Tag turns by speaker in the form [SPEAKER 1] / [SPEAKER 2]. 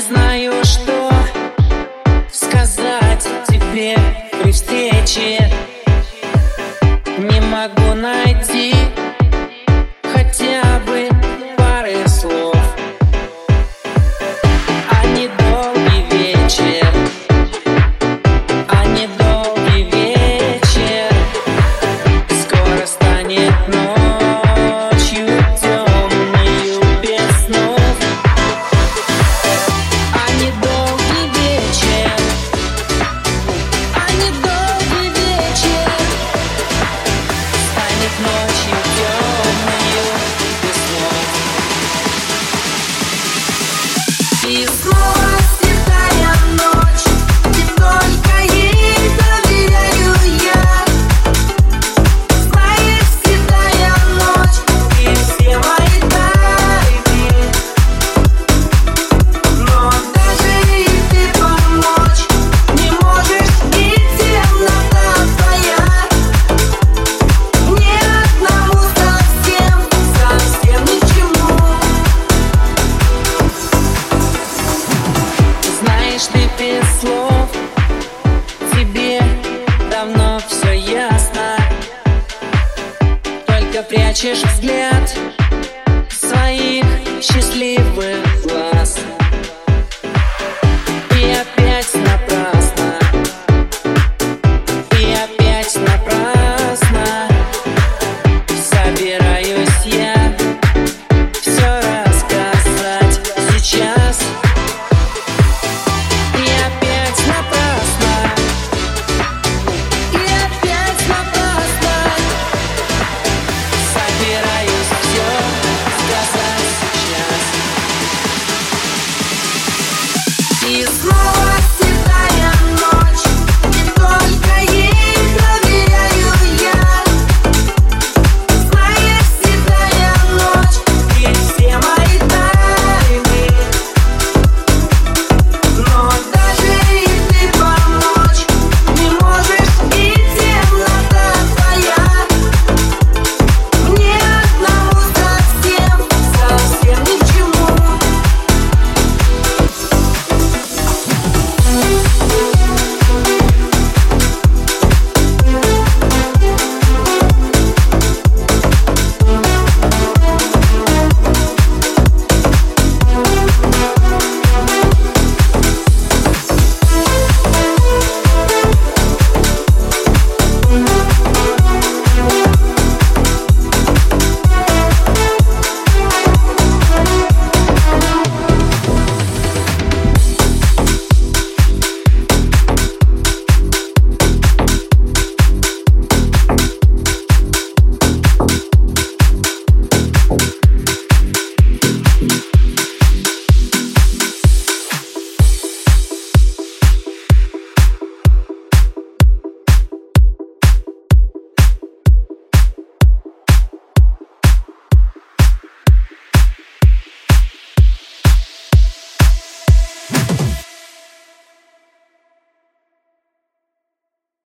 [SPEAKER 1] не знаю, что сказать тебе при встрече. Не могу найти more слов. Тебе давно все ясно. Только прячешь взгляд Своих счастливых